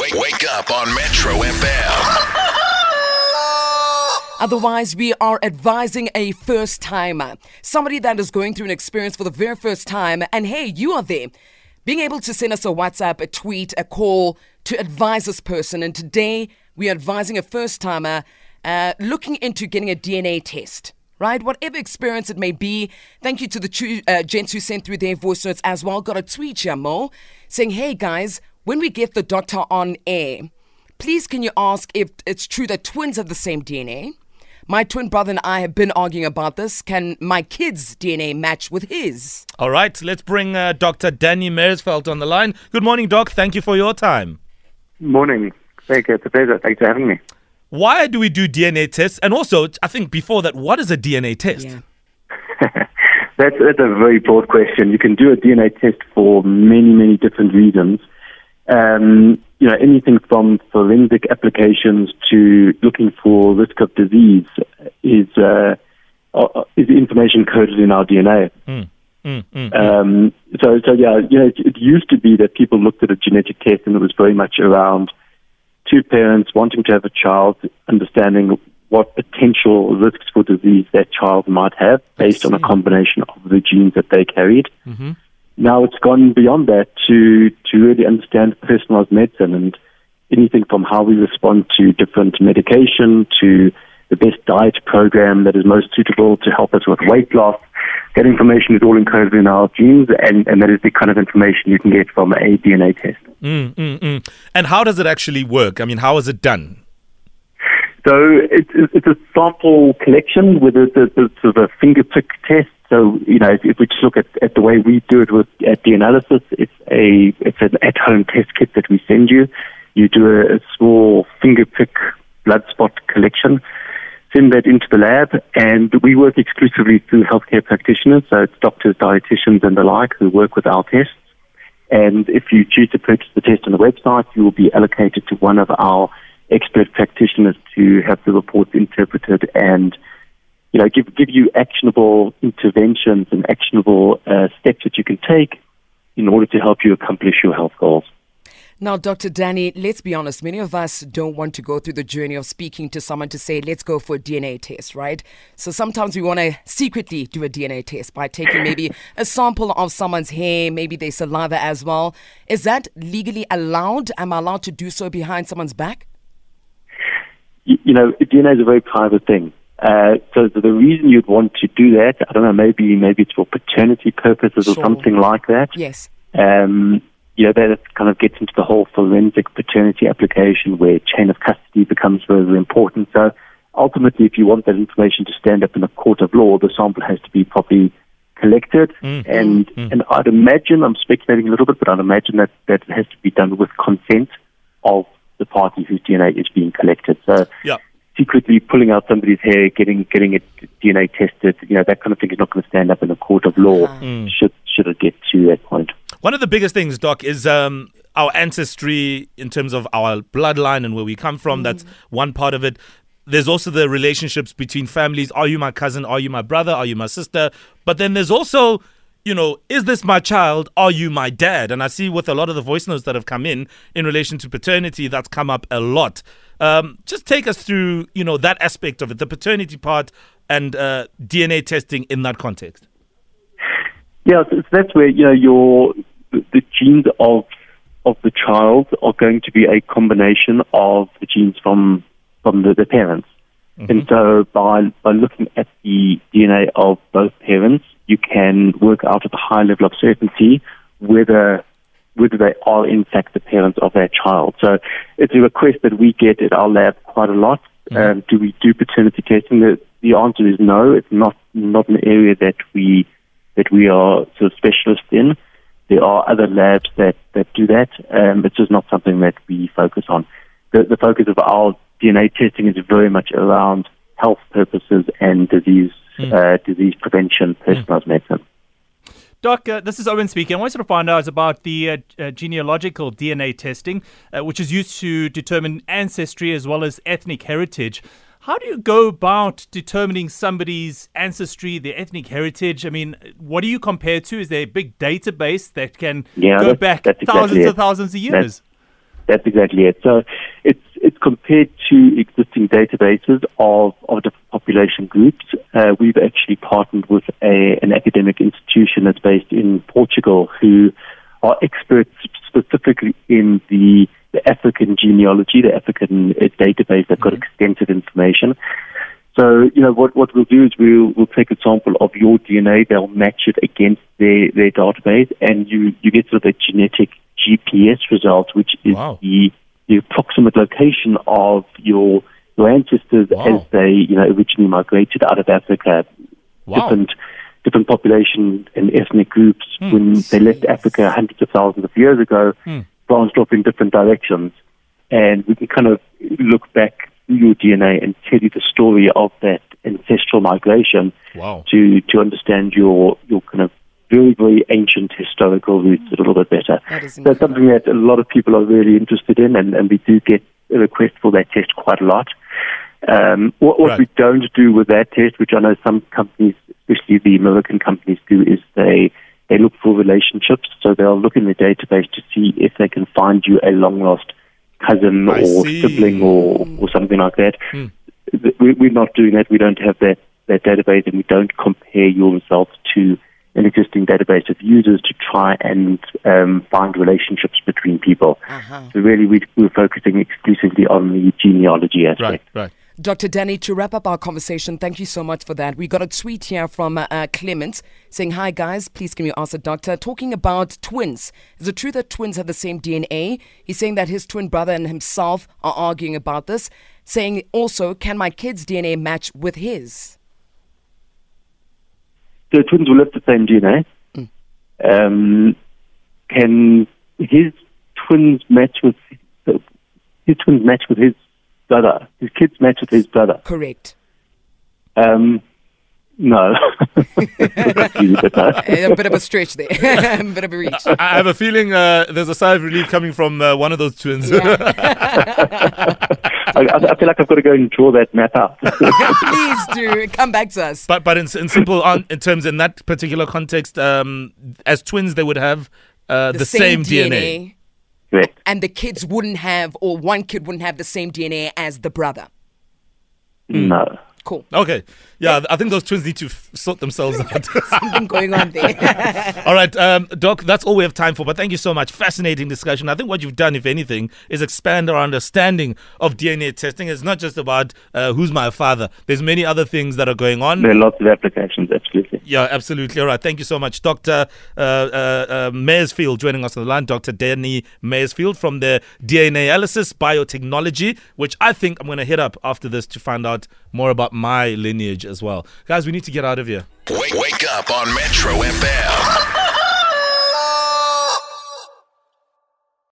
Wake, wake up on Metro FM. Otherwise, we are advising a first timer, somebody that is going through an experience for the very first time. And hey, you are there. Being able to send us a WhatsApp, a tweet, a call to advise this person. And today, we are advising a first timer uh, looking into getting a DNA test right? Whatever experience it may be. Thank you to the two, uh, gents who sent through their voice notes as well. Got a tweet here, Mo, saying, hey guys, when we get the doctor on air, please can you ask if it's true that twins have the same DNA? My twin brother and I have been arguing about this. Can my kid's DNA match with his? All right, let's bring uh, Dr. Danny Meyersfeld on the line. Good morning, Doc. Thank you for your time. Morning. Thank you. It's a pleasure. Thanks for having me. Why do we do DNA tests? And also, I think before that, what is a DNA test? Yeah. That's, that's a very broad question. You can do a DNA test for many, many different reasons. Um, you know, anything from forensic applications to looking for risk of disease is uh, uh, is information coded in our DNA. Mm, mm, mm, Um, so, so yeah, you know, it, it used to be that people looked at a genetic test and it was very much around two parents wanting to have a child, understanding what potential risks for disease that child might have based on a combination of the genes that they carried. hmm Now it's gone beyond that to, to really understand personalized medicine and anything from how we respond to different medication to the best diet program that is most suitable to help us with weight loss. That information is all encoded in our genes, and, and that is the kind of information you can get from a DNA test. Mm, mm, mm. And how does it actually work? I mean, how is it done? So it's, it's a sample collection with a, the, the, sort of a finger prick test. So, you know, if, if we just look at, at the way we do it with at DNAlysis, it's a it's an at-home test kit that we send you. You do a, a small finger prick blood spot collection, send that into the lab, and we work exclusively through healthcare practitioners, so it's doctors, dietitians, and the like who work with our tests. And if you choose to purchase the test on the website, you will be allocated to one of our expert practitioners to have the reports interpreted and you know give give you actionable interventions and actionable uh, steps that you can take in order to help you accomplish your health goals. Now, Dr. Danny, let's be honest. Many of us don't want to go through the journey of speaking to someone to say, let's go for a DNA test, right? So sometimes we want to secretly do a DNA test by taking maybe a sample of someone's hair, maybe their saliva as well. Is that legally allowed? Am I allowed to do so behind someone's back? You, you know, DNA is a very private thing. Uh, so the, reason you'd want to do that, I don't know, maybe maybe it's for paternity purposes or something like that. Yes. Um, you know, that kind of gets into the whole forensic paternity application where chain of custody becomes very, very important. So ultimately, if you want that information to stand up in a court of law, the sample has to be properly collected. Mm. And and I'd imagine, I'm speculating a little bit, but I'd imagine that, that it has to be done with consent of the party whose DNA is being collected. So Yeah. secretly pulling out somebody's hair, getting getting it DNA tested, you know, that kind of thing is not going to stand up in a court of law. Uh-huh. Mm. Should should it get to that point? One of the biggest things, Doc, is um, our ancestry in terms of our bloodline and where we come from. Mm. That's one part of it. There's also the relationships between families. Are you my cousin? Are you my brother? Are you my sister? But then there's also, you know, is this my child? Are you my dad? And I see with a lot of the voice notes that have come in in relation to paternity, that's come up a lot. Um, just take us through, you know, that aspect of it, the paternity part and uh, DNA testing in that context. Yeah, so that's where you know your the the genes of of the child are going to be a combination of the genes from from the, the parents. And so by by looking at the DNA of both parents, you can work out at a high level of certainty whether whether they are in fact the parents of their child. So it's a request that we get at our lab quite a lot. Um, do we do paternity testing? The, the answer is no. It's not not an area that we that we are sort of specialists in. There are other labs that, that do that. Um, it's just not something that we focus on. The, the focus of our DNA testing is very much around health purposes and disease uh, disease prevention, personalized medicine. Doc, uh, this is Owen speaking. I wanted to find out about the uh, uh, genealogical DNA testing, uh, which is used to determine ancestry as well as ethnic heritage. How do you go about determining somebody's ancestry, their ethnic heritage? I mean, what do you compare to? Is there a big database that can Yeah, go that's- back that's exactly thousands it. and thousands of years? That's exactly it. So it's compared to existing databases of, of different population groups. Uh, we've actually partnered with a, an academic institution that's based in Portugal who are experts specifically in the, the African genealogy, the African uh, database that's got extensive information. So, you know, what, what we'll do is we'll, we'll take a sample of your DNA, they'll match it against their, their database, and you, you get sort of a genetic GPS result, which is Wow. the, the approximate location of your, your ancestors Wow. as they, you know, originally migrated out of Africa. Wow. Different, different population and ethnic groups, Hmm. when they left Africa hundreds of thousands of years ago, branched off in different directions. And we can kind of look back through your DNA and tell you the story of that ancestral migration Wow. to, to understand your, your kind of very, very ancient historical roots a little bit better. That is That's something that a lot of people are really interested in, and, and we do get a request for that test quite a lot. Um, what what Right. we don't do with that test, which I know some companies, especially the American companies, do, is they they look for relationships. So they'll look in the database to see if they can find you a long lost cousin I or see. sibling or or something like that. Th- We, we're not doing that. We don't have that that database, and we don't compare your results to an existing database of users to try and um, find relationships between people. So really, we, we're focusing exclusively on the genealogy aspect. Right, right. Dr. Danny, to wrap up our conversation, thank you so much for that. We got a tweet here from uh, Clement saying, Hi guys, please can you ask the doctor? Talking about twins. Is it true that twins have the same DNA? He's saying that his twin brother and himself are arguing about this. Saying also, can my kid's DNA match with his? So twins will have the same DNA. Um, can his twins match with his twins match with his brother? His kids match with his brother? Correct. Um, no. Confusing, but no. a bit of a stretch there, a bit of a reach. I have a feeling uh, there's a sigh of relief coming from uh, one of those twins. I, I I feel like I've got to go and draw that map out. Please do come back to us. but but in, in simple on, in terms in that particular context, um, as twins they would have uh, the, same, DNA. Correct. and the kids wouldn't have, or one kid wouldn't have the same DNA as the brother. No. Cool. Okay, yeah, I think those twins need to f- sort themselves out. Something going on there. all right, um, Doc, that's all we have time for. But thank you so much. Fascinating discussion. I think what you've done, if anything, is expand our understanding of DNA testing. It's not just about uh, who's my father. There's many other things that are going on. There are lots of applications, absolutely. Yeah, absolutely. All right. Thank you so much, Dr. Uh, uh, uh, Mayersfield, joining us on the line. Dr. Danny Mayersfield from the DNAlysis Biotechnology, which I think I'm going to hit up after this to find out more about my lineage as well. Guys, we need to get out of here. Wake, wake up on Metro FM.